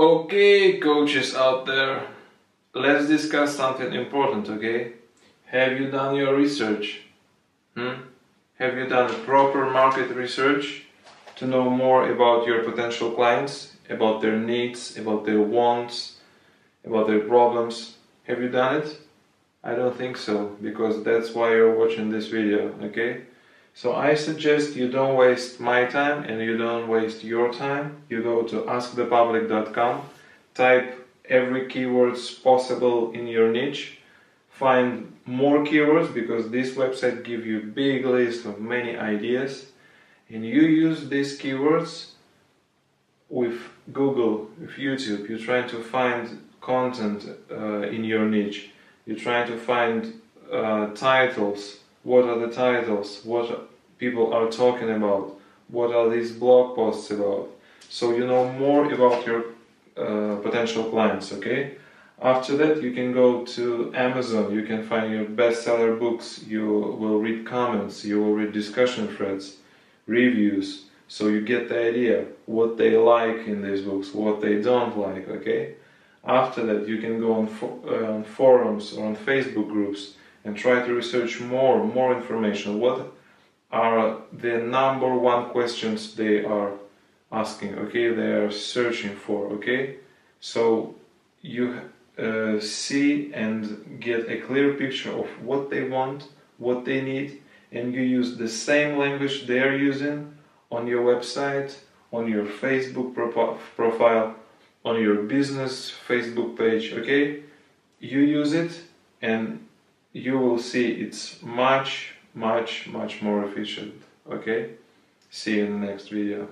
Okay, coaches out there, let's discuss something important, okay? Have you done your research? Hmm? Have you done proper market research to know more about your potential clients, about their needs, about their wants, about their problems? Have you done it? I don't think so, because that's why you're watching this video, okay? So I suggest you don't waste my time and you don't waste your time. You go to askthepublic.com, type every keywords possible in your niche, find more keywords because this website gives you big list of many ideas and you use these keywords with Google, with YouTube. You're trying to find content uh, in your niche. You're trying to find uh, titles what are the titles, what people are talking about, what are these blog posts about. So you know more about your uh, potential clients, okay? After that, you can go to Amazon, you can find your bestseller books, you will read comments, you will read discussion threads, reviews, so you get the idea what they like in these books, what they don't like, okay? After that, you can go on, uh, on forums or on Facebook groups and try to research more more information. What are the number one questions they are asking? Okay they are searching for okay? So you uh, see and get a clear picture of what they want what they need and you use the same language they are using on your website on your facebook profile on your business facebook page okay? You use it and you will see it's much much much more efficient okay? See you in the next video